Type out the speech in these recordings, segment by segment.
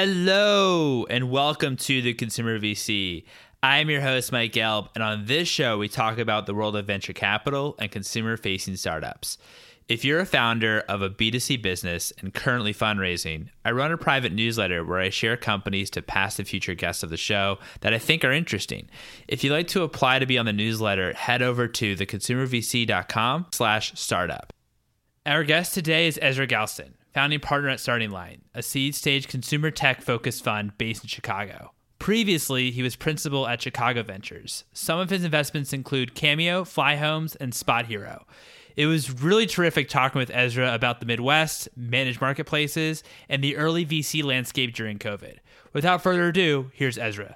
Hello, and welcome to the Consumer VC. I'm your host, Mike Gelb, and on this show, we talk about the world of venture capital and consumer facing startups. If you're a founder of a B2C business and currently fundraising, I run a private newsletter where I share companies to past and future guests of the show that I think are interesting. If you'd like to apply to be on the newsletter, head over to theconsumervc.com slash startup. Our guest today is Ezra Galston, founding partner at Starting Line, a seed stage consumer tech focused fund based in Chicago. Previously, he was principal at Chicago Ventures. Some of his investments include Cameo, Flyhomes, and Spothero. It was really terrific talking with Ezra about the Midwest, managed marketplaces, and the early VC landscape during COVID. Without further ado, here's Ezra.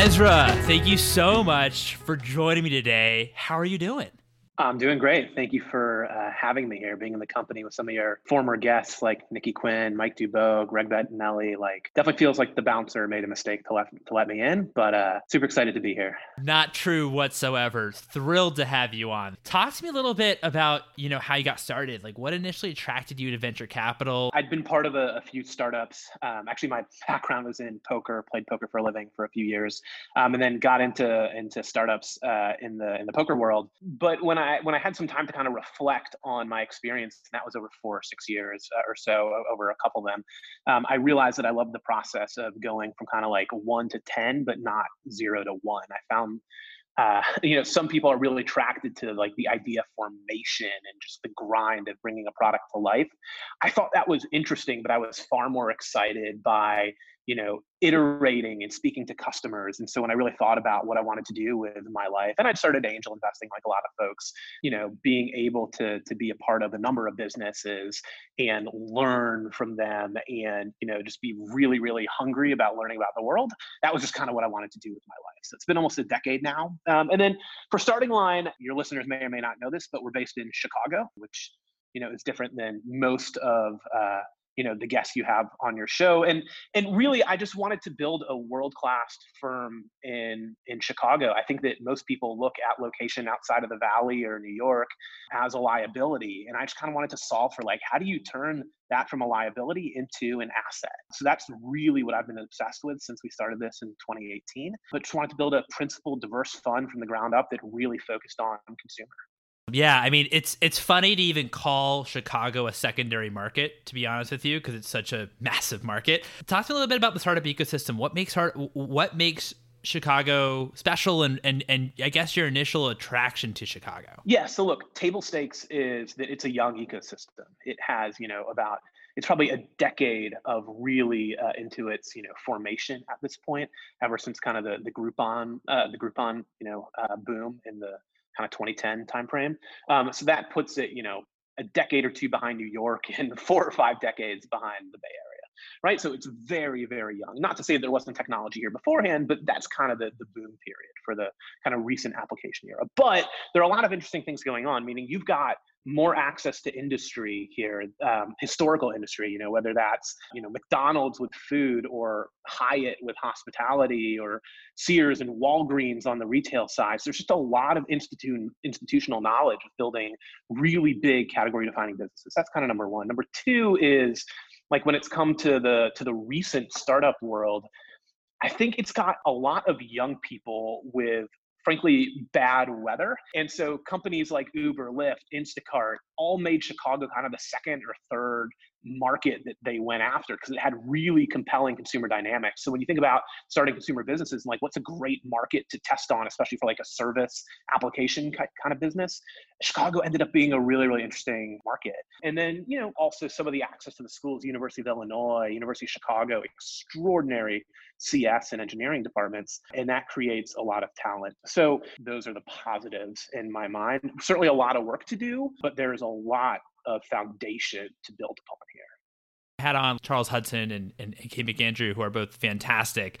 Ezra, thank you so much for joining me today. How are you doing? I'm doing great. Thank you for uh, having me here, being in the company with some of your former guests like Nikki Quinn, Mike Duboe, Greg Bettinelli. Like, definitely feels like the bouncer made a mistake to let to let me in, but uh, super excited to be here. Not true whatsoever. Thrilled to have you on. Talk to me a little bit about you know how you got started. Like, what initially attracted you to venture capital? I'd been part of a, a few startups. Um, actually, my background was in poker. Played poker for a living for a few years, um, and then got into into startups uh, in the in the poker world. But when I I when I had some time to kind of reflect on my experience, and that was over four or six years uh, or so, over a couple of them, um, I realized that I loved the process of going from kind of like one to ten, but not zero to one. I found uh, you know, some people are really attracted to like the idea formation and just the grind of bringing a product to life. I thought that was interesting, but I was far more excited by you know iterating and speaking to customers and so when i really thought about what i wanted to do with my life and i started angel investing like a lot of folks you know being able to to be a part of a number of businesses and learn from them and you know just be really really hungry about learning about the world that was just kind of what i wanted to do with my life. So it's been almost a decade now um, and then for starting line your listeners may or may not know this but we're based in chicago which you know is different than most of uh, you know the guests you have on your show and and really i just wanted to build a world class firm in in chicago. I think that most people look at location outside of the valley or new york as a liability and i just kind of wanted to solve for like how do you turn that from a liability into an asset? So that's really what i've been obsessed with since we started this in 2018 but just wanted to build a principal diverse fund from the ground up that really focused on consumer yeah, I mean it's it's funny to even call Chicago a secondary market, to be honest with you, because it's such a massive market. Talk to me a little bit about the startup ecosystem. What makes hard, what makes Chicago special and, and and I guess your initial attraction to Chicago? Yeah, so look, table stakes is that it's a young ecosystem. It has, you know, about it's probably a decade of really uh, into its you know formation at this point ever since kind of the the groupon uh, the groupon you know uh, boom in the kind of 2010 timeframe. Um, so that puts it, you know, a decade or two behind New York and four or five decades behind the Bay Area, right? So it's very, very young. Not to say there wasn't technology here beforehand, but that's kind of the, the boom period for the kind of recent application era. But there are a lot of interesting things going on, meaning you've got more access to industry here, um, historical industry, you know, whether that's, you know, McDonald's with food or Hyatt with hospitality or Sears and Walgreens on the retail side. So there's just a lot of institu- institutional knowledge of building really big category defining businesses. That's kind of number one. Number two is like when it's come to the to the recent startup world, I think it's got a lot of young people with frankly bad weather. And so companies like Uber, Lyft, Instacart all made Chicago kind of the second or third market that they went after because it had really compelling consumer dynamics. So when you think about starting consumer businesses, like what's a great market to test on, especially for like a service application kind of business, Chicago ended up being a really, really interesting market. And then, you know, also some of the access to the schools, University of Illinois, University of Chicago, extraordinary CS and engineering departments, and that creates a lot of talent. So those are the positives in my mind. Certainly a lot of work to do, but there's a lot of foundation to build upon here. I had on Charles Hudson and, and, Kate McAndrew, who are both fantastic.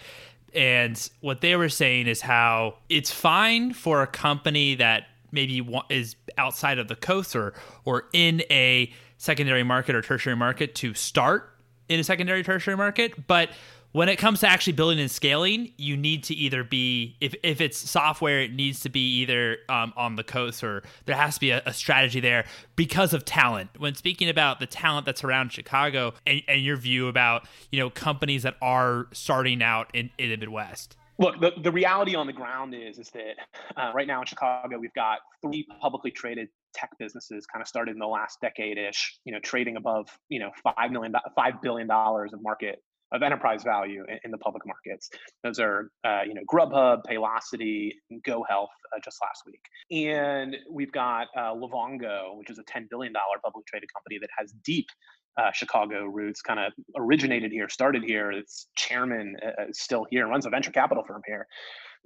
And what they were saying is how it's fine for a company that maybe is outside of the coast or or in a secondary market or tertiary market to start in a secondary tertiary market, but when it comes to actually building and scaling, you need to either be if if it's software, it needs to be either um, on the coast or there has to be a, a, strategy there because of talent. When speaking about the talent that's around Chicago and, and your view about you know companies that are starting out in, in the Midwest. Look, the, the reality on the ground is is that uh, right now in Chicago we've got three publicly traded tech businesses kind of started in the last decade ish, you know, trading above you know five million five billion dollars of market of enterprise value in, in the public markets. Those are, uh, you know, Grubhub, Paylocity, GoHealth uh, just last week. And we've got uh, Livongo, which is a $10 billion publicly traded company that has deep uh, Chicago roots, kind of originated here, started here. Its chairman uh, is still here, runs a venture capital firm here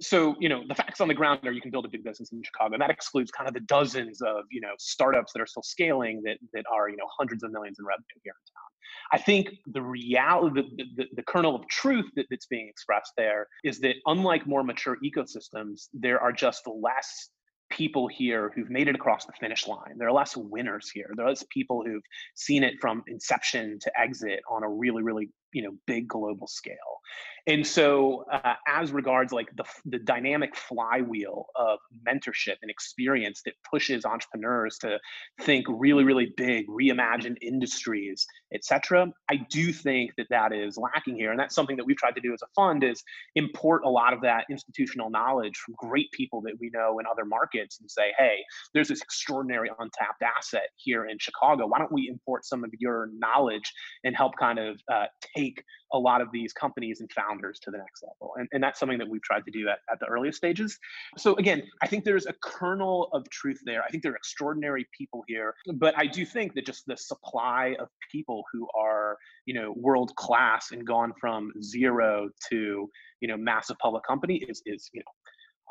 so you know the facts on the ground are you can build a big business in chicago and that excludes kind of the dozens of you know startups that are still scaling that that are you know hundreds of millions in revenue here in town i think the reality the, the, the kernel of truth that, that's being expressed there is that unlike more mature ecosystems there are just less people here who've made it across the finish line. There are less winners here. There are less people who've seen it from inception to exit on a really, really you know big global scale and so uh, as regards like the, the dynamic flywheel of mentorship and experience that pushes entrepreneurs to think really really big reimagine industries etc i do think that that is lacking here. And that's something that we've tried to do as a fund is import a lot of that institutional knowledge from great people that we know in other markets and say hey there's this extraordinary untapped asset here in chicago. Why don't we import some of your knowledge and help kind of uh, take a lot of these companies and founders to the next level. And, and that's something that we've tried to do at, at the earliest stages. So again, I think there's a kernel of truth there. I think there are extraordinary people here, but I do think that just the supply of people who are, you know, world class and gone from zero to, you know, massive public company is, is, you know,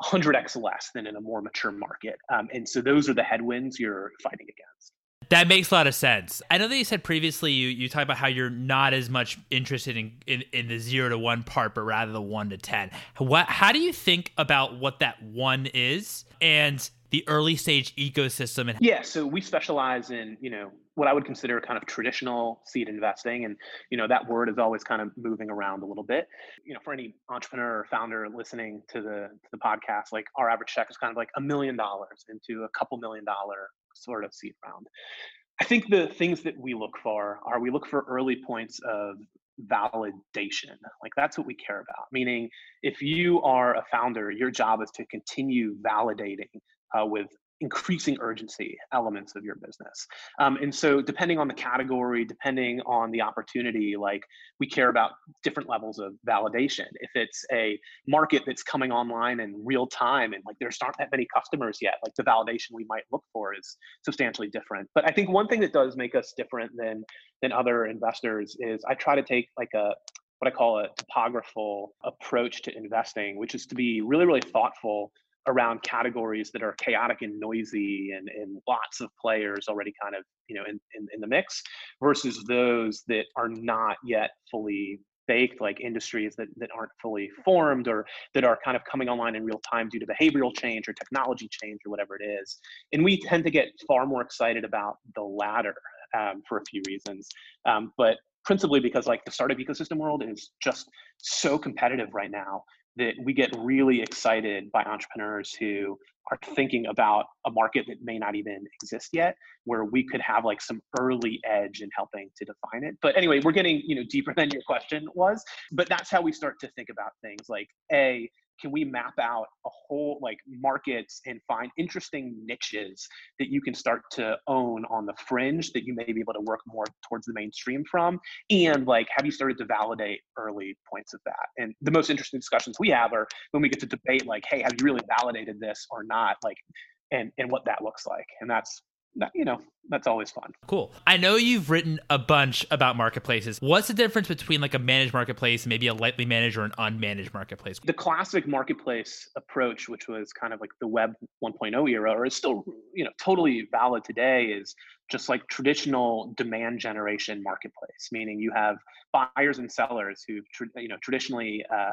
100x less than in a more mature market. Um, and so those are the headwinds you're fighting against. That makes a lot of sense. I know that you said previously you, you talked about how you're not as much interested in, in, in the zero to one part, but rather the one to 10. What, how do you think about what that one is and the early stage ecosystem? And- yeah, so we specialize in, you know, what I would consider kind of traditional seed investing. And, you know, that word is always kind of moving around a little bit. You know, for any entrepreneur or founder listening to the, to the podcast, like our average check is kind of like a million dollars into a couple million dollar sort of seed round. I think the things that we look for are we look for early points of validation. Like that's what we care about. Meaning, if you are a founder, your job is to continue validating uh, with increasing urgency elements of your business. Um, and so, depending on the category, depending on the opportunity, like we care about different levels of validation. If it's a market that's coming online in real time and like there's not that many customers yet, like the validation we might look for is substantially different. But I think one thing that does make us different than than other investors is I try to take like a what I call a topographical approach to investing, which is to be really, really thoughtful around categories that are chaotic and noisy and, and lots of players already kind of you know in, in, in the mix versus those that are not yet fully baked like industries that, that aren't fully formed or that are kind of coming online in real time due to behavioral change or technology change or whatever it is. And we tend to get far more excited about the latter um, for a few reasons um, but principally because like the startup ecosystem world is just so competitive right now that we get really excited by entrepreneurs who are thinking about a market that may not even exist yet where we could have like some early edge in helping to define it. But anyway we're getting you know deeper than your question was but that's how we start to think about things. Like a can we map out a whole like markets and find interesting niches that you can start to own on the fringe that you may be able to work more towards the mainstream from? And like have you started to validate early points of that? And the most interesting discussions we have are when we get to debate like hey have you really validated this or not? Like and and what that looks like. And that's you know that's always fun. Cool. I know you've written a bunch about marketplaces. What's the difference between like a managed marketplace maybe a lightly managed or an unmanaged marketplace? The classic marketplace approach which was kind of like the web 1.0 era or is still you know totally valid today is just like traditional demand generation marketplace meaning you have buyers and sellers who you know traditionally uh,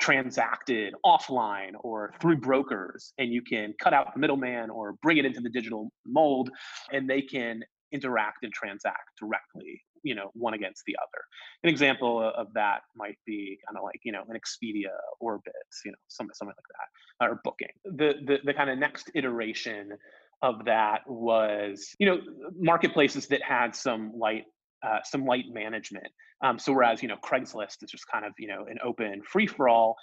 transacted offline or through brokers and you can cut out the middleman or bring it into the digital mold and they can interact and transact directly you know one against the other. An example of that might be kind of like you know an Expedia or Bits, you know something something like that, or Booking. The the the kind of next iteration of that was you know marketplaces that had some light uh, some light management. Um, so whereas you know Craigslist is just kind of you know an open free for all,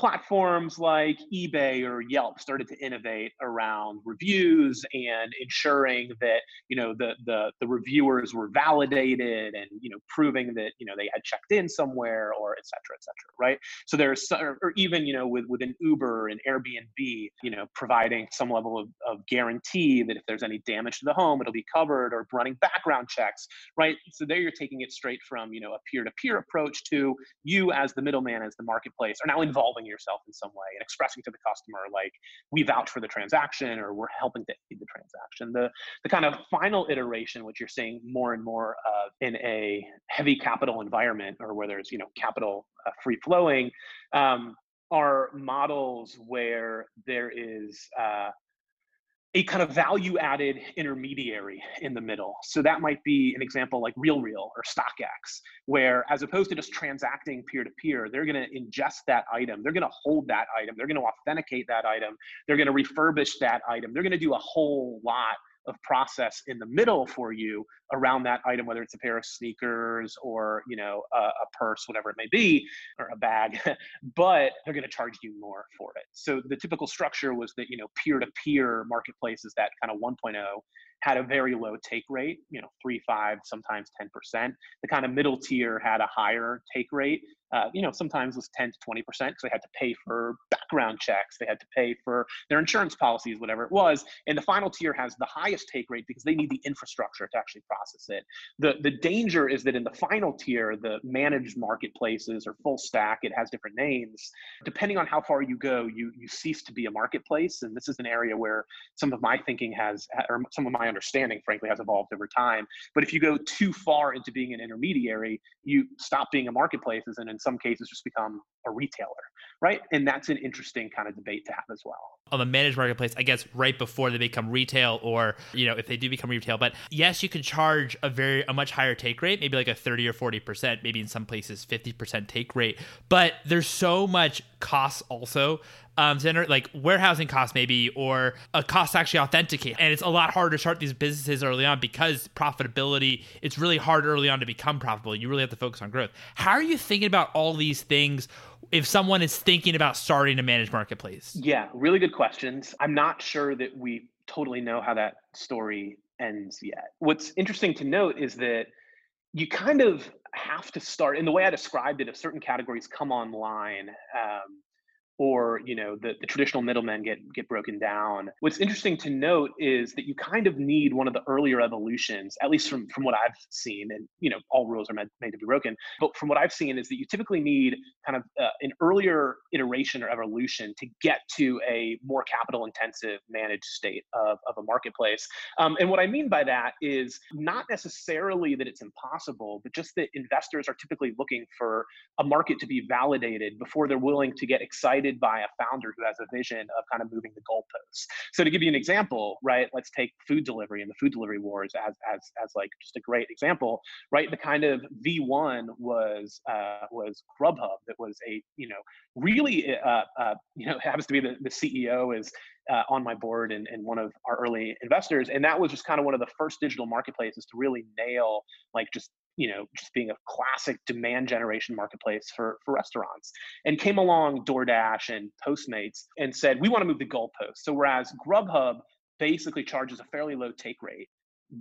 platforms like eBay or Yelp started to innovate around reviews and ensuring that you know the the the reviewers were validated and you know proving that you know they had checked in somewhere or et cetera et cetera right? So there's or even you know with within Uber and Airbnb you know providing some level of, of guarantee that if there's any damage to the home it'll be covered or running background checks right? So there you're taking it straight from you know a peer-to-peer approach to you as the middleman as the marketplace are now involving yourself in some way and expressing to the customer like we vouch for the transaction or we're helping to aid the transaction. The the kind of final iteration, which you're seeing more and more of in a heavy capital environment or where there's you know capital uh, free flowing, um, are models where there is uh, a kind of value added intermediary in the middle. So that might be an example like RealReal or StockX, where as opposed to just transacting peer to peer, they're going to ingest that item, they're going to hold that item, they're going to authenticate that item, they're going to refurbish that item, they're going to do a whole lot of process in the middle for you around that item, whether it's a pair of sneakers or you know a, a purse, whatever it may be, or a bag. but they're going to charge you more for it. So the typical structure was that you know peer-to-peer marketplaces that kind of 1.0 had a very low take rate, you know, three, five, sometimes 10%. The kind of middle tier had a higher take rate, uh, you know, sometimes was 10 to 20% because they had to pay for background checks, they had to pay for their insurance policies, whatever it was. And the final tier has the highest take rate because they need the infrastructure to actually process it. The, the danger is that in the final tier, the managed marketplaces or full stack, it has different names. Depending on how far you go, you, you cease to be a marketplace. And this is an area where some of my thinking has, or some of my understanding, frankly, has evolved over time. But if you go too far into being an intermediary, you stop being a marketplace and in some cases just become a retailer, right? And that's an interesting kind of debate to have as well. On the managed marketplace, I guess right before they become retail or, you know, if they do become retail, but yes, you can charge a very a much higher take rate, maybe like a 30 or 40%, maybe in some places 50% take rate, but there's so much costs also um, like warehousing costs maybe or a cost actually authenticate. And it's a lot harder to start these businesses early on because profitability, it's really hard early on to become profitable. You really have to focus on growth. How are you thinking about all these things if someone is thinking about starting a managed marketplace? Yeah, really good questions. I'm not sure that we totally know how that story ends yet. What's interesting to note is that you kind of have to start in the way I described it. If certain categories come online, um, or you know the, the traditional middlemen get get broken down. What's interesting to note is that you kind of need one of the earlier evolutions at least from from what i've seen and you know all rules are meant, made to be broken but from what i've seen is that you typically need kind of uh, an earlier iteration or evolution to get to a more capital intensive managed state of, of a marketplace. Um, and what i mean by that is not necessarily that it's impossible but just that investors are typically looking for a market to be validated before they're willing to get excited by a founder who has a vision of kind of moving the goalposts. So to give you an example, right, let's take food delivery and the food delivery wars as as as like just a great example, right? The kind of V1 was uh, was Grubhub that was a you know really uh, uh, you know happens to be the, the CEO is uh, on my board and, and one of our early investors. And that was just kind of one of the first digital marketplaces to really nail like just you know just being a classic demand generation marketplace for for restaurants and came along DoorDash and Postmates and said we want to move the goalpost. So whereas Grubhub basically charges a fairly low take rate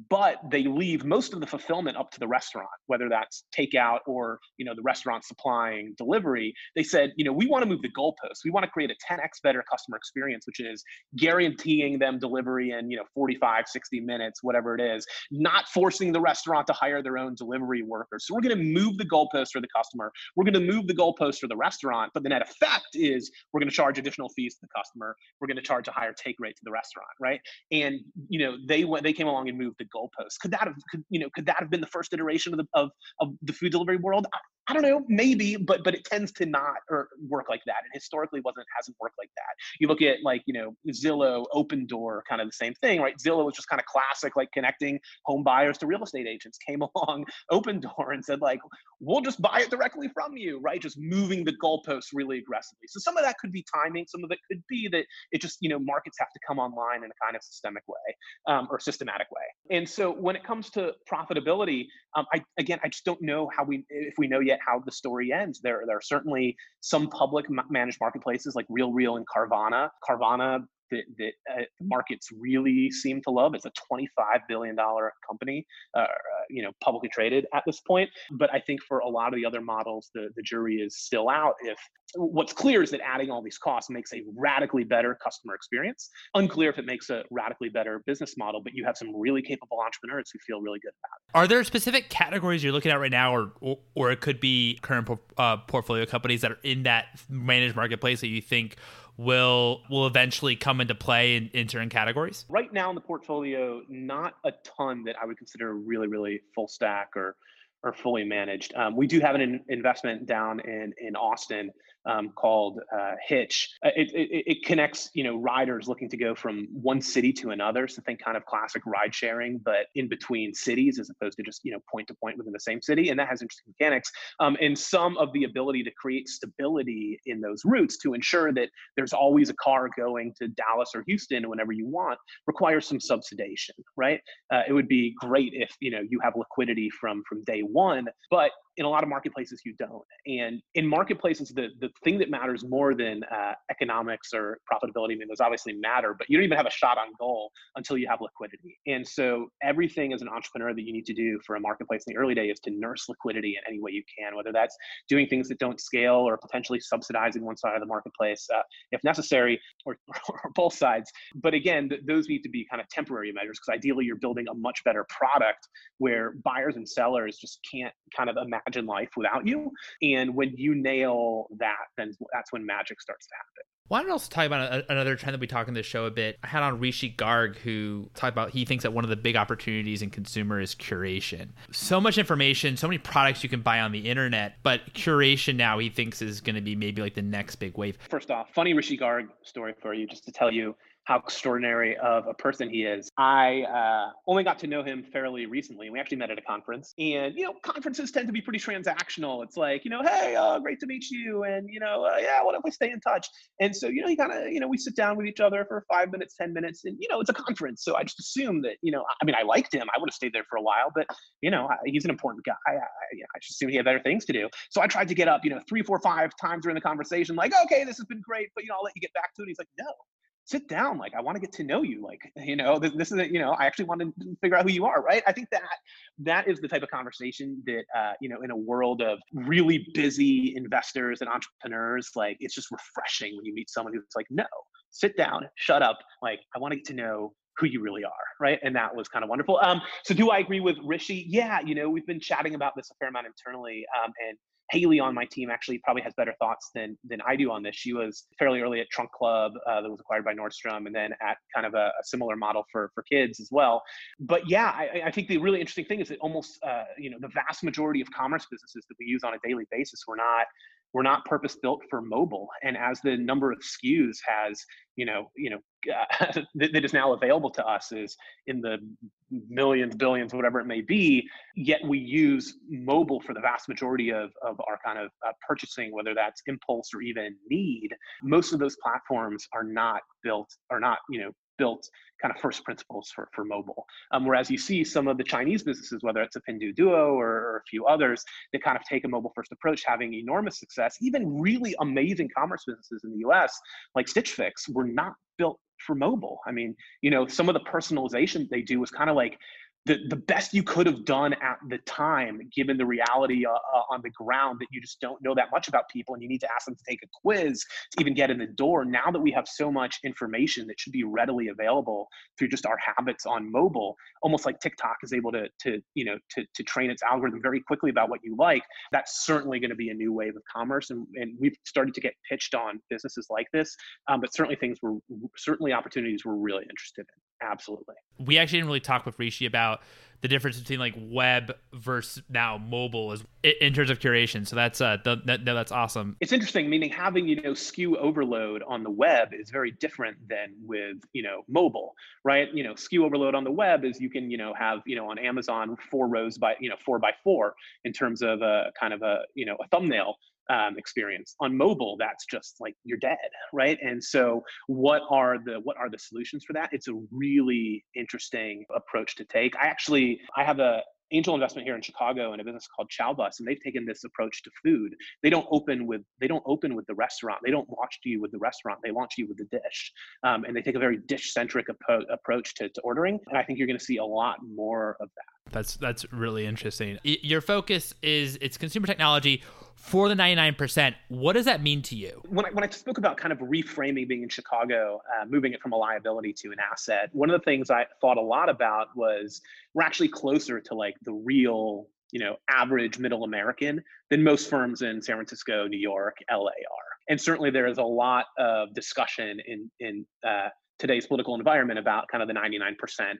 but they leave most of the fulfillment up to the restaurant whether that's takeout or you know the restaurant supplying delivery. They said you know we want to move the goalposts. We want to create a 10x better customer experience which is guaranteeing them delivery in you know 45 60 minutes whatever it is not forcing the restaurant to hire their own delivery workers. So we're going to move the goalposts for the customer. We're going to move the goalposts for the restaurant but the net effect is we're going to charge additional fees to the customer. We're going to charge a higher take rate to the restaurant right? And you know they they came along and moved the goalposts. Could that have, could, you know, could that have been the first iteration of the of, of the food delivery world? I, don't know, maybe, but but it tends to not or work like that. And historically wasn't hasn't worked like that. You look at like you know Zillow, Opendoor, kind of the same thing, right? Zillow was just kind of classic, like connecting home buyers to real estate agents. Came along Opendoor and said like, we'll just buy it directly from you, right? Just moving the goalposts really aggressively. So some of that could be timing. Some of it could be that it just you know markets have to come online in a kind of systemic way um, or systematic way. And so when it comes to profitability, um, I again I just don't know how we if we know yet how the story ends. There, there are certainly some public managed marketplaces like RealReal Real and Carvana. Carvana that, that uh, markets really seem to love. It's a $25 billion company, uh, uh, you know, publicly traded at this point. But I think for a lot of the other models, the, the jury is still out. If what's clear is that adding all these costs makes a radically better customer experience. Unclear if it makes a radically better business model, but you have some really capable entrepreneurs who feel really good about it. Are there specific categories you're looking at right now, or or, or it could be current uh, portfolio companies that are in that managed marketplace that you think will will eventually come into play in, in certain categories? Right now in the portfolio, not a ton that I would consider really, really full stack or or fully managed. Um, we do have an investment down in in Austin um, called uh, Hitch. Uh, it, it, it, connects, you know, riders looking to go from one city to another. So think kind of classic ride sharing, but in between cities as opposed to just, you know, point to point within the same city. And that has interesting mechanics um, and some of the ability to create stability in those routes to ensure that there's always a car going to Dallas or Houston whenever you want requires some subsidization, right? Uh, it would be great if, you know, you have liquidity from from day one, but in a lot of marketplaces you don't and in marketplaces the, the thing that matters more than uh, economics or profitability i mean those obviously matter but you don't even have a shot on goal until you have liquidity and so everything as an entrepreneur that you need to do for a marketplace in the early day is to nurse liquidity in any way you can whether that's doing things that don't scale or potentially subsidizing one side of the marketplace uh, if necessary or, or, both sides but again th- those need to be kind of temporary measures because ideally you're building a much better product where buyers and sellers just can't kind of imagine imagine life without you. And when you nail that, then that's when magic starts to happen. Why don't I also talk about a, another trend that we talk in this show a bit? I had on Rishi Garg who talked about he thinks that one of the big opportunities in consumer is curation. So much information, so many products you can buy on the internet, but curation now he thinks is going to be maybe like the next big wave. First off, funny Rishi Garg story for you, just to tell you how extraordinary of a person he is. I uh, only got to know him fairly recently. We actually met at a conference, and you know, conferences tend to be pretty transactional. It's like, you know, hey, uh, great to meet you, and you know, uh, yeah, what if we stay in touch? And so, you know, you kind of, you know, we sit down with each other for five minutes, ten minutes, and you know, it's a conference, so I just assume that, you know, I mean, I liked him. I would have stayed there for a while, but you know, he's an important guy. I, I, I just assume he had better things to do. So I tried to get up, you know, three, four, five times during the conversation, like, okay, this has been great, but you know, I'll let you get back to it. He's like, no, sit down like i want to get to know you like you know this, this is a, you know i actually want to figure out who you are right? I think that that is the type of conversation that uh, you know in a world of really busy investors and entrepreneurs like it's just refreshing when you meet someone who's like no sit down shut up like i want to get to know who you really are right? And that was kind of wonderful. Um so do i agree with rishi? Yeah you know we've been chatting about this a fair amount internally um and Haley on my team actually probably has better thoughts than than I do on this. She was fairly early at Trunk Club uh, that was acquired by Nordstrom, and then at kind of a, a, similar model for for kids as well. But yeah, I, I think the really interesting thing is that almost uh, you know the vast majority of commerce businesses that we use on a daily basis were not were not purpose built for mobile and as the number of SKUs has you know you know uh, that is now available to us is in the millions billions whatever it may be yet we use mobile for the vast majority of, of our kind of uh, purchasing whether that's impulse or even need most of those platforms are not built are not you know built kind of first principles for, for mobile. Um, whereas you see some of the Chinese businesses, whether it's a Pinduoduo or, or a few others, that kind of take a mobile first approach, having enormous success. Even really amazing commerce businesses in the US, like Stitch Fix, were not built for mobile. I mean, you know, some of the personalization they do was kind of like the, the best you could have done at the time, given the reality uh, uh, on the ground that you just don't know that much about people and you need to ask them to take a quiz to even get in the door. Now that we have so much information that should be readily available through just our habits on mobile, almost like TikTok is able to, to you know, to, to train its algorithm very quickly about what you like, that's certainly going to be a new wave of commerce. And, and we've started to get pitched on businesses like this, um, but certainly things were, certainly opportunities we're really interested in. Absolutely. We actually didn't really talk with Rishi about the difference between like web versus now mobile is in terms of curation. So that's uh the, that, no, that's awesome. It's interesting, meaning having you know SKU overload on the web is very different than with you know mobile, right? You know SKU overload on the web is you can you know have you know on Amazon four rows by you know four by four in terms of a kind of a you know a thumbnail um, experience on mobile that's just like you're dead right and so what are the what are the solutions for that it's a really interesting approach to take i actually i have a angel investment here in Chicago in a business called Chowbus, and they've taken this approach to food. They don't open with they don't open with the restaurant. They don't launch you with the restaurant. They launch you with the dish, um, and they take a very dish centric appro- approach to, to ordering. And I think you're going to see a lot more of that. That's that's really interesting. Your focus is it's consumer technology for the 99%. What does that mean to you? When I, when I spoke about kind of reframing being in Chicago, uh, moving it from a liability to an asset, one of the things I thought a lot about was we're actually closer to like the real, you know, average middle American than most firms in San Francisco, New York, LA are. And certainly there is a lot of discussion in, in uh, today's political environment about kind of the 99%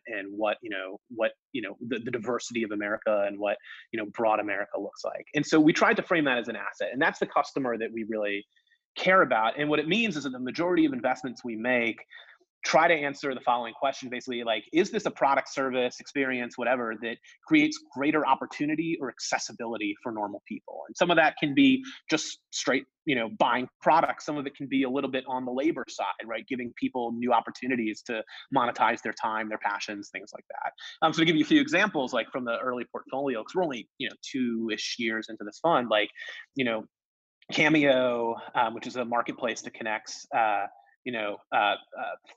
and what you know what you know the, the diversity of america and what you know broad america looks like. And so we tried to frame that as an asset and that's the customer that we really care about. And what it means is that the majority of investments we make try to answer the following question basically like is this a product service experience whatever that creates greater opportunity or accessibility for normal people? And some of that can be just straight you know buying products. Some of it can be a little bit on the labor side right? Giving people new opportunities to monetize their time their passions things like that. Um, so to give you a few examples like from the early portfolio because we're only you know two-ish years into this fund like you know cameo um, which is a marketplace that connects uh, you know uh, uh,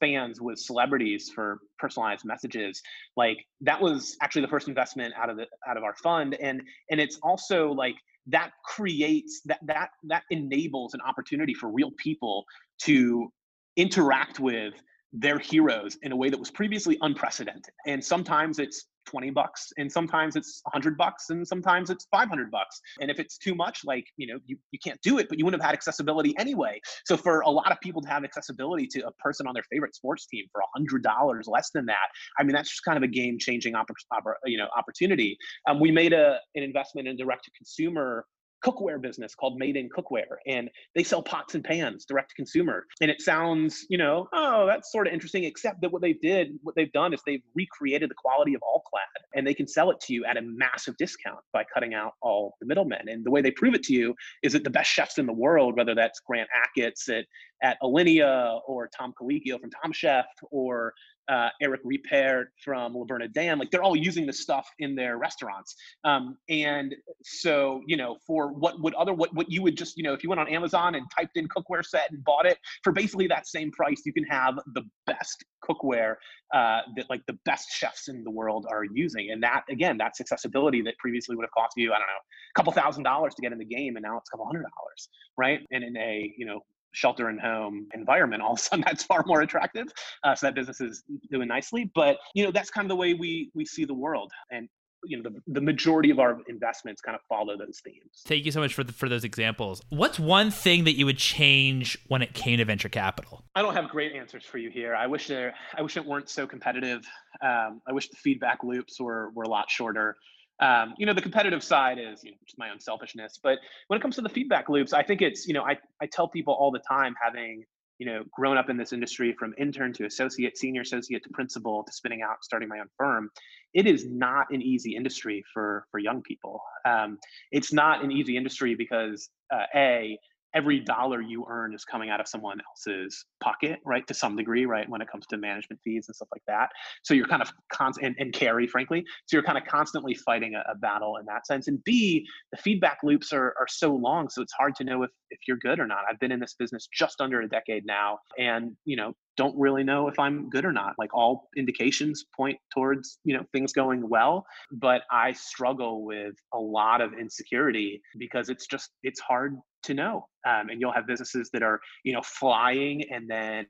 fans with celebrities for personalized messages like that was actually the first investment out of the out of our fund and and it's also like that creates that that that enables an opportunity for real people to interact with their heroes in a way that was previously unprecedented and sometimes it's 20 bucks and sometimes it's 100 bucks and sometimes it's 500 bucks. And if it's too much like you know you, you can't do it but you wouldn't have had accessibility anyway. So for a lot of people to have accessibility to a person on their favorite sports team for $100 less than that i mean that's just kind of a game changing oppor- you know opportunity. Um, we made a, an investment in direct to consumer cookware business called Made in Cookware, and they sell pots and pans direct to consumer. And it sounds, you know, oh, that's sort of interesting. Except that what they did, what they've done is they've recreated the quality of All-Clad, and they can sell it to you at a massive discount by cutting out all the middlemen. And the way they prove it to you is that the best chefs in the world, whether that's Grant Achatz at at Alinea or Tom Colicchio from Top Chef or uh, Eric Ripert from La Bernardin, like they're all using this stuff in their restaurants. Um, and so, you know, for what would other what what you would just, you know, if you went on Amazon and typed in cookware set and bought it for basically that same price, you can have the best cookware uh, that like the best chefs in the world are using. And that again, that's accessibility that previously would have cost you, I don't know, a couple thousand dollars to get in the game, and now it's a couple hundred dollars, right? And in a you know shelter and home environment all of a sudden that's far more attractive uh, so that business is doing nicely but you know that's kind of the way we we see the world and you know the, the majority of our investments kind of follow those themes. Thank you so much for the, for those examples. What's one thing that you would change when it came to venture capital? I don't have great answers for you here. I wish there i wish it weren't so competitive. Um, i wish the feedback loops were were a lot shorter um, you know, the competitive side is you know, just my own selfishness. But when it comes to the feedback loops, I think it's, you know, I, I tell people all the time having, you know, grown up in this industry from intern to associate, senior associate to principal to spinning out, starting my own firm, it is not an easy industry for for young people. Um, it's not an easy industry because uh, a every dollar you earn is coming out of someone else's pocket, right? To some degree, right? When it comes to management fees and stuff like that. So you're kind of constant and, and, carry, frankly. So you're kind of constantly fighting a, a, battle in that sense. And B, the feedback loops are, are so long. So it's hard to know if, if you're good or not. I've been in this business just under a decade now. And, you know, don't really know if I'm good or not. Like all indications point towards, you know, things going well, but I struggle with a lot of insecurity because it's just it's hard to know. Um, and you'll have businesses that are, you know, flying and then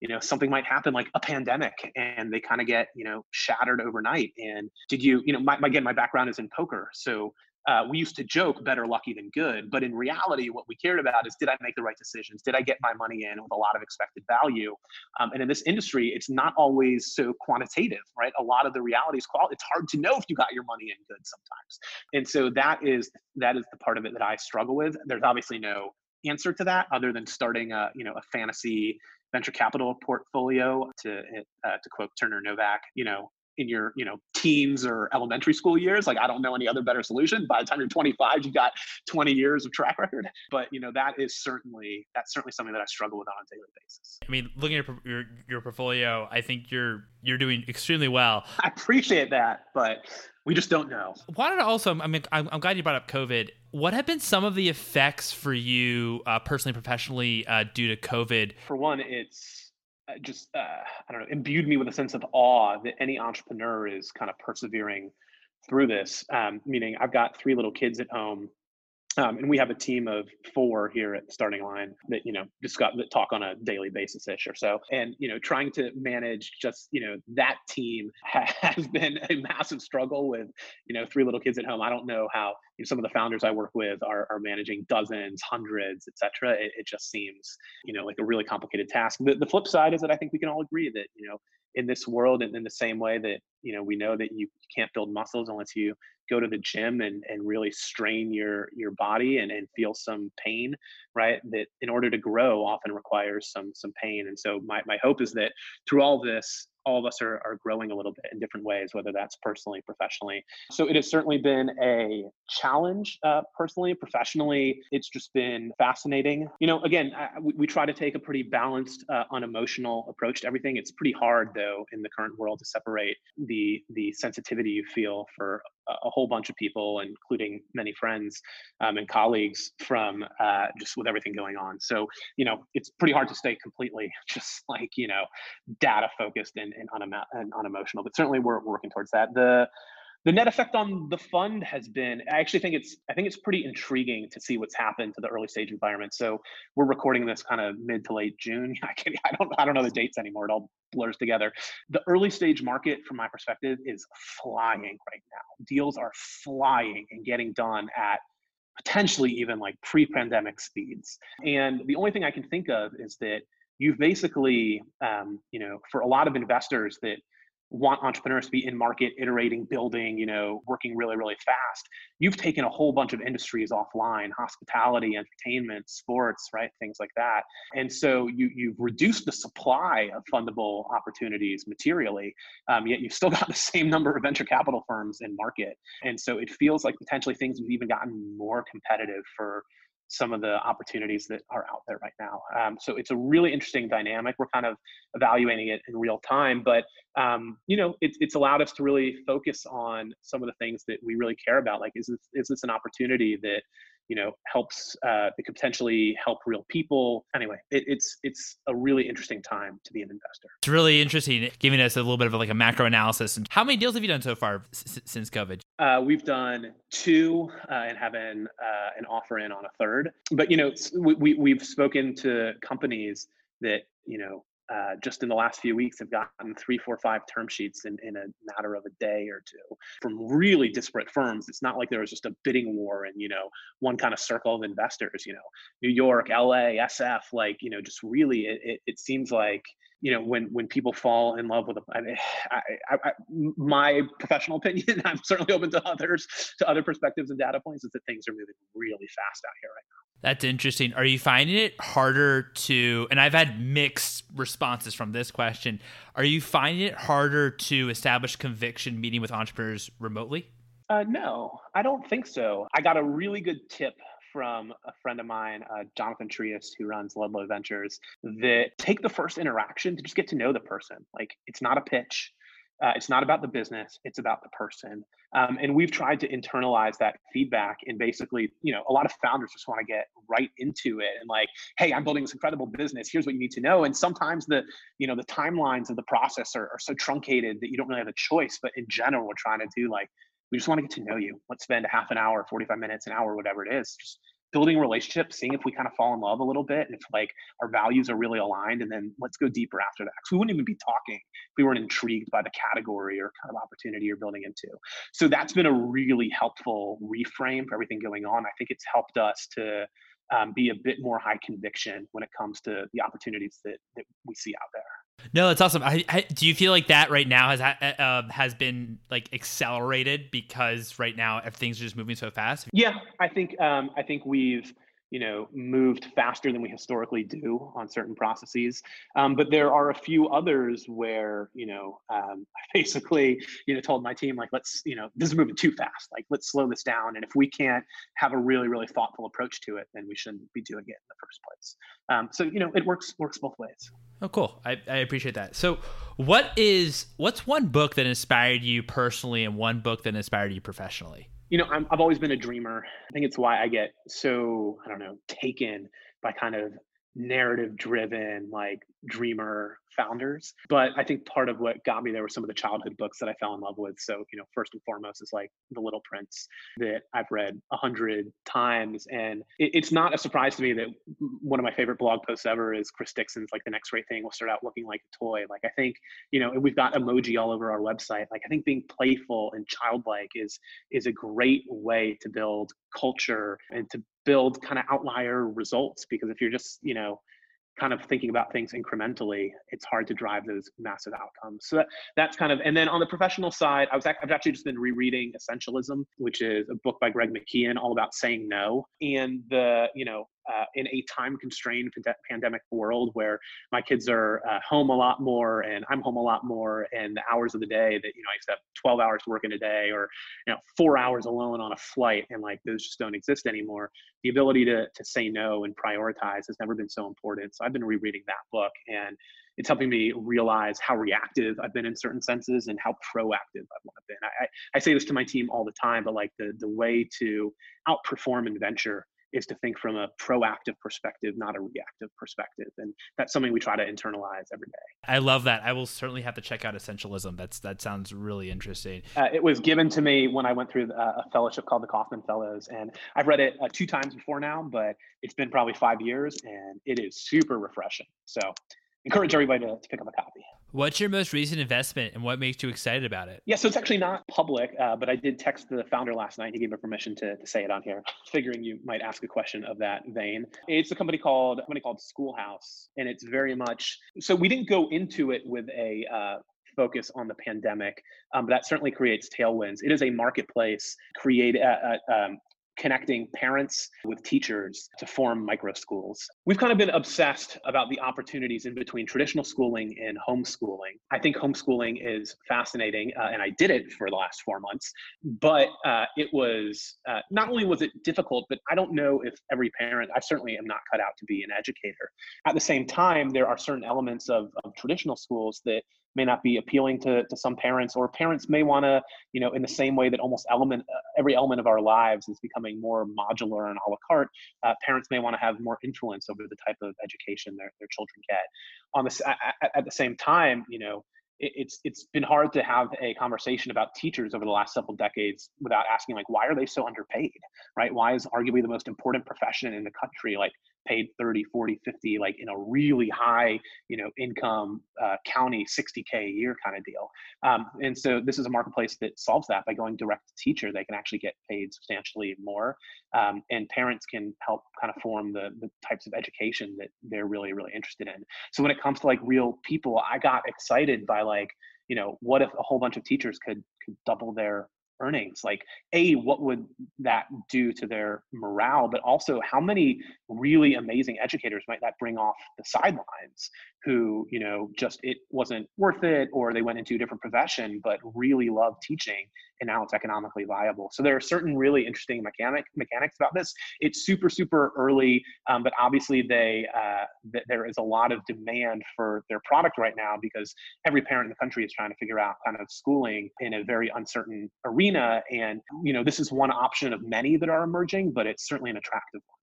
you know something might happen like a pandemic and they kind of get you know shattered overnight and did you you know my, again my background is in poker so uh, we used to joke better lucky than good, but in reality, what we cared about is did I make the right decisions? Did I get my money in with a lot of expected value? Um, and in this industry, it's not always so quantitative, right? A lot of the reality is quality. It's hard to know if you got your money in good sometimes, and so that is that is the part of it that I struggle with. There's obviously no answer to that other than starting a you know a fantasy venture capital portfolio to uh, to quote Turner Novak, you know, in your you know teens or elementary school years like i don't know any other better solution. By the time you're 25 you've got 20 years of track record. But you know that is certainly that's certainly something that i struggle with on a daily basis. I mean looking at your your portfolio i think you're you're doing extremely well. I appreciate that but we just don't know. Wanted to also i mean i'm, I'm glad you brought up covid. What have been some of the effects for you uh, personally professionally uh, due to covid? For one it's just uh, I don't know imbued me with a sense of awe that any entrepreneur is kind of persevering through this. Um, meaning, I've got three little kids at home um, and we have a team of four here at starting line that you know discuss that talk on a daily basis ish or so. And you know, trying to manage just you know that team has been a massive struggle with you know three little kids at home. I don't know how some of the founders I work with are, are managing dozens, hundreds, etc. It, it just seems you know like a really complicated task. The, the flip side is that I think we can all agree that you know in this world and in the same way that you know we know that you can't build muscles unless you go to the gym and, and really strain your your body and, and feel some pain right that in order to grow often requires some some pain and so my, my hope is that through all this all of us are, are growing a little bit in different ways, whether that's personally, professionally. So it has certainly been a challenge uh, personally, professionally. It's just been fascinating. You know, again, I, we, we, try to take a pretty balanced, uh, unemotional approach to everything. It's pretty hard, though, in the current world to separate the the sensitivity you feel for a whole bunch of people, including many friends um, and colleagues, from uh, just with everything going on. So, you know, it's pretty hard to stay completely just like, you know, data focused and, and, unemo- and unemotional, but certainly we're working towards that. The, the net effect on the fund has been i actually think it's i think it's pretty intriguing to see what's happened to the early stage environment. So we're recording this kind of mid to late june. I, can, I don't i don't know the dates anymore. It all blurs together. The early stage market from my perspective is flying right now. Deals are flying and getting done at potentially even like pre-pandemic speeds. And the only thing i can think of is that you've basically um, you know for a lot of investors that want entrepreneurs to be in market iterating building you know working really really fast you've taken a whole bunch of industries offline hospitality entertainment sports right things like that. And so you you've reduced the supply of fundable opportunities materially um, yet you've still got the same number of venture capital firms in market. And so it feels like potentially things have even gotten more competitive for some of the opportunities that are out there right now. Um, so it's a really interesting dynamic. We're kind of evaluating it in real time, but um, you know, it's it's allowed us to really focus on some of the things that we really care about. Like, is this is this an opportunity that you know helps uh, that could potentially help real people. Anyway it, it's it's a really interesting time to be an investor. It's really interesting giving us a little bit of like a macro analysis. And how many deals have you done so far s- since covid? Uh, we've done two uh, and have an, uh, an offer in on a third. But you know we, we, we've spoken to companies that you know uh, just in the last few weeks have gotten three, four, five term sheets in, in a matter of a day or two from really disparate firms. It's not like there was just a bidding war and, you know, one kind of circle of investors, you know, New York, LA, SF, like, you know, just really, it, it, it seems like, you know, when, when people fall in love with i a, I, I, I, my professional opinion, I'm certainly open to others, to other perspectives and data points is that things are moving really fast out here right now. That's interesting. Are you finding it harder to, and I've had mixed responses from this question, are you finding it harder to establish conviction meeting with entrepreneurs remotely? Uh, no, I don't think so. I got a really good tip from a friend of mine, uh, Jonathon Triest, who runs Ludlow Ventures, that take the first interaction to just get to know the person. Like it's not a pitch. Uh, it's not about the business, it's about the person. Um, and we've tried to internalize that feedback and basically, you know, a lot of founders just want to get right into it and like, hey, I'm building this incredible business. Here's what you need to know. And sometimes the, you know, the timelines of the process are, are so truncated that you don't really have a choice. But in general, we're trying to do like, we just want to get to know you. Let's spend a half an hour, 45 minutes, an hour, whatever it is. Just building relationships, seeing if we kind of fall in love a little bit and if like our values are really aligned, and then let's go deeper after that. Because we wouldn't even be talking if we weren't intrigued by the category or kind of opportunity you're building into. So that's been a really helpful reframe for everything going on. I think it's helped us to um, be a bit more high conviction when it comes to the opportunities that, that we see out there. No, that's awesome. I, I, do you feel like that right now has uh, has been like accelerated because right now if things are just moving so fast? Yeah, I think um, I think we've you know moved faster than we historically do on certain processes. Um, but there are a few others where you know um, i basically you know told my team like let's you know this is moving too fast. Like let's slow this down. And if we can't have a really really thoughtful approach to it then we shouldn't be doing it in the first place. Um, so you know it works works both ways. Oh cool. I, I appreciate that. So what is what's one book that inspired you personally and one book that inspired you professionally you know, i have always been a dreamer. I think it's why I get so, I don't know, taken by kind of narrative driven, like dreamer founders. But I think part of what got me there were some of the childhood books that I fell in love with. So, you know, first and foremost is like The Little Prince that I've read a hundred times. And it, it's not a surprise to me that one of my favorite blog posts ever is Chris Dixon's like the next great thing will start out looking like a toy. Like I think, you know, we've got emoji all over our website. Like I think being playful and childlike is is a great way to build culture and to build kind of outlier results because if you're just, you know, kind of thinking about things incrementally, it's hard to drive those massive outcomes. So that, that's kind of, and then on the professional side, I was I've actually just been rereading Essentialism, which is a book by Greg McKeown all about saying no. And the, you know, uh, in a time constrained pandemic world where my kids are uh, home a lot more and I'm home a lot more and the hours of the day that you know I used to have 12 hours working a day or you know four hours alone on a flight and like those just don't exist anymore the ability to to say no and prioritize has never been so important so I've been rereading that book and it's helping me realize how reactive I've been in certain senses and how proactive I've been. I, I say this to my team all the time, but like the the way to outperform in venture is to think from a proactive perspective, not a reactive perspective. And that's something we try to internalize every day. I love that. I will certainly have to check out Essentialism. That's that sounds really interesting. Uh, it was given to me when I went through uh, a fellowship called the Kauffman Fellows, and I've read it uh, two times before now, but it's been probably five years, and it is super refreshing. So encourage everybody to, to pick up a copy. What's your most recent investment and what makes you excited about it? Yeah, so it's actually not public, uh, but I did text the founder last night. He gave me permission to, to say it on here, figuring you might ask a question of that vein. It's a company called a company called Schoolhouse, and it's very much so we didn't go into it with a uh, focus on the pandemic, um, but that certainly creates tailwinds. It is a marketplace create uh, uh um, connecting parents with teachers to form micro schools. We've kind of been obsessed about the opportunities in between traditional schooling and homeschooling. I think homeschooling is fascinating, uh, and I did it for the last four months. But uh, it was uh, not only was it difficult, but I don't know if every parent. I certainly am not cut out to be an educator. At the same time, there are certain elements of, of traditional schools that may not be appealing to, to some parents or parents may want to you know in the same way that almost element uh, every element of our lives is becoming more modular and a la carte uh, parents may want to have more influence over the type of education their, their children get. On this at, at the same time you know it's it's been hard to have a conversation about teachers over the last several decades without asking like why are they so underpaid? Right? Why is arguably the most important profession in the country? Like paid 30 40 50 like in a really high you know income uh, county 60k a year kind of deal. Um, and so this is a marketplace that solves that by going direct to teacher. They can actually get paid substantially more um, and parents can help kind of form the, the types of education that they're really really interested in. So when it comes to like real people i got excited by like you know what if a whole bunch of teachers could could double their earnings like a what would that do to their morale but also how many really amazing educators might that bring off the sidelines who you know just it wasn't worth it or they went into a different profession but really love teaching and now it's economically viable. So there are certain really interesting mechanic mechanics about this. It's super super early um, but obviously they uh, th- there is a lot of demand for their product right now because every parent in the country is trying to figure out kind of schooling in a very uncertain arena and you know this is one option of many that are emerging but it's certainly an attractive one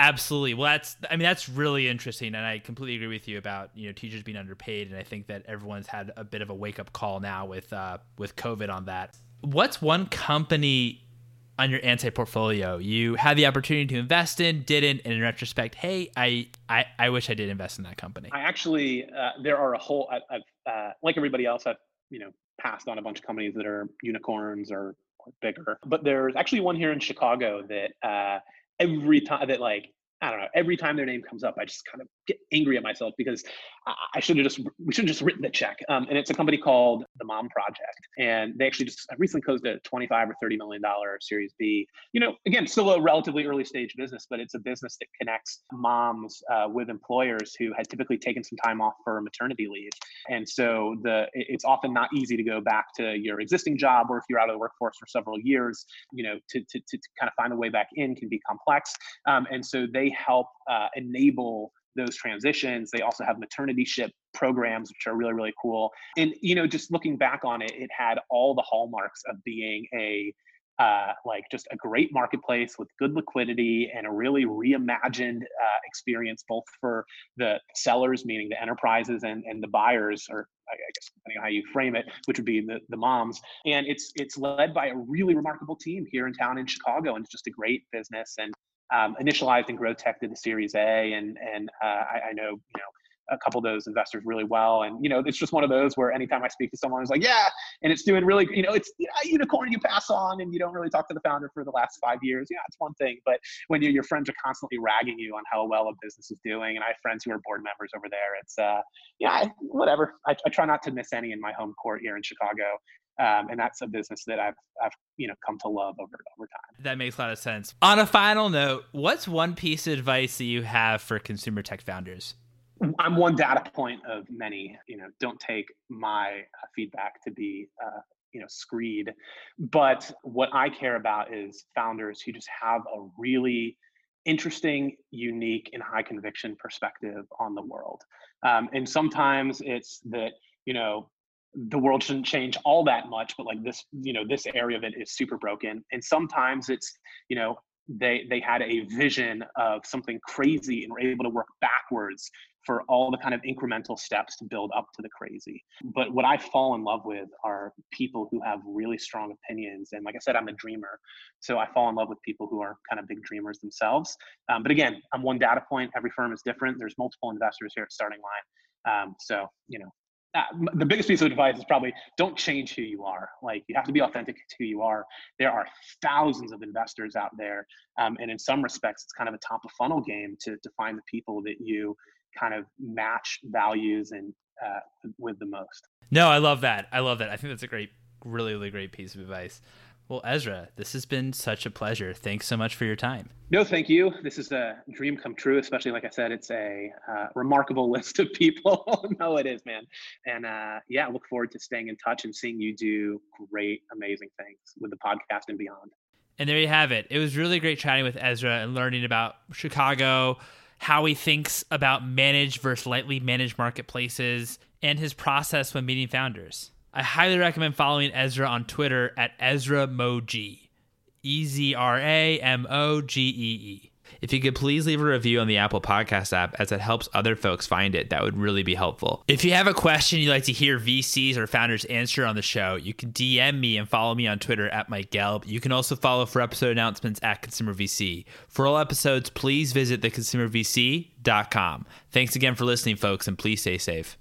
Absolutely. Well, that's I mean that's really interesting, and I completely agree with you about you know teachers being underpaid, and I think that everyone's had a bit of a wake up call now with uh, with COVID on that. What's one company on your anti portfolio. You had the opportunity to invest in, didn't, and in retrospect, hey, I I, I wish I did invest in that company. I actually uh, there are a whole I, I've uh, like everybody else I've you know passed on a bunch of companies that are unicorns or, or bigger, but there's actually one here in Chicago that uh, every time that like I don't know. Every time their name comes up, I just kind of get angry at myself because I should have just we should have just written the check. Um, and it's a company called the Mom Project, and they actually just recently closed a twenty-five or thirty million dollar Series B. You know, again, still a relatively early stage business, but it's a business that connects moms uh, with employers who had typically taken some time off for maternity leave, and so the it's often not easy to go back to your existing job, or if you're out of the workforce for several years, you know, to to, to kind of find a way back in can be complex. Um, and so they help uh, enable those transitions. They also have maternity ship programs, which are really, really cool. And, you know, just looking back on it, it had all the hallmarks of being a uh, like just a great marketplace with good liquidity and a really reimagined uh, experience both for the sellers meaning the enterprises and, and the buyers or I guess depending on how you frame it, which would be the, the moms. And it's it's led by a really remarkable team here in town in Chicago, and it's just a great business. And um, initialized and Grotech did the Series A, and and uh, I, I, know you know a couple of those investors really well, and you know it's just one of those where anytime I speak to someone who's like, yeah, and it's doing really, you know, it's you know, a unicorn you pass on, and you don't really talk to the founder for the last five years. Yeah, it's one thing, but when you, your friends are constantly ragging you on how well a business is doing, and I have friends who are board members over there, it's uh, yeah, whatever. I, I try not to miss any in my home court here in Chicago. Um, and that's a business that I've I've you know come to love over over time. That makes a lot of sense. On a final note, what's one piece of advice that you have for consumer tech founders? I'm one data point of many. You know, don't take my uh, feedback to be uh, you know screed, but what I care about is founders who just have a really interesting, unique, and high conviction perspective on the world. Um, and sometimes it's that you know the world shouldn't change all that much but like this you know this area of it is super broken. And sometimes it's you know they they had a vision of something crazy and were able to work backwards for all the kind of incremental steps to build up to the crazy. But what i fall in love with are people who have really strong opinions and like i said i'm a dreamer so i fall in love with people who are kind of big dreamers themselves. Um, but again i'm one data point every firm is different there's multiple investors here at starting line. Um, so you know the biggest piece of advice is probably don't change who you are. Like you have to be authentic to who you are. There are thousands of investors out there, um, and in some respects, it's kind of a top of funnel game to to find the people that you kind of match values and uh, with the most. No, I love that. I love that. I think that's a great, really, really great piece of advice. Well, Ezra, this has been such a pleasure. Thanks so much for your time. No, thank you. This is a dream come true, especially like I said, it's a uh, remarkable list of people. no, it is, man. And uh, yeah, I look forward to staying in touch and seeing you do great, amazing things with the podcast and beyond. And there you have it. It was really great chatting with Ezra and learning about Chicago, how he thinks about managed versus lightly managed marketplaces, and his process when meeting founders. I highly recommend following Ezra on Twitter at Ezra MoGee. E Z R A M O G E E. If you could please leave a review on the Apple Podcast app as it helps other folks find it, that would really be helpful. If you have a question you'd like to hear VCs or founders answer on the show, you can DM me and follow me on Twitter at Mike Gelb. You can also follow for episode announcements at Consumer VC. For all episodes, please visit theconsumervc.com. Thanks again for listening, folks, and please stay safe.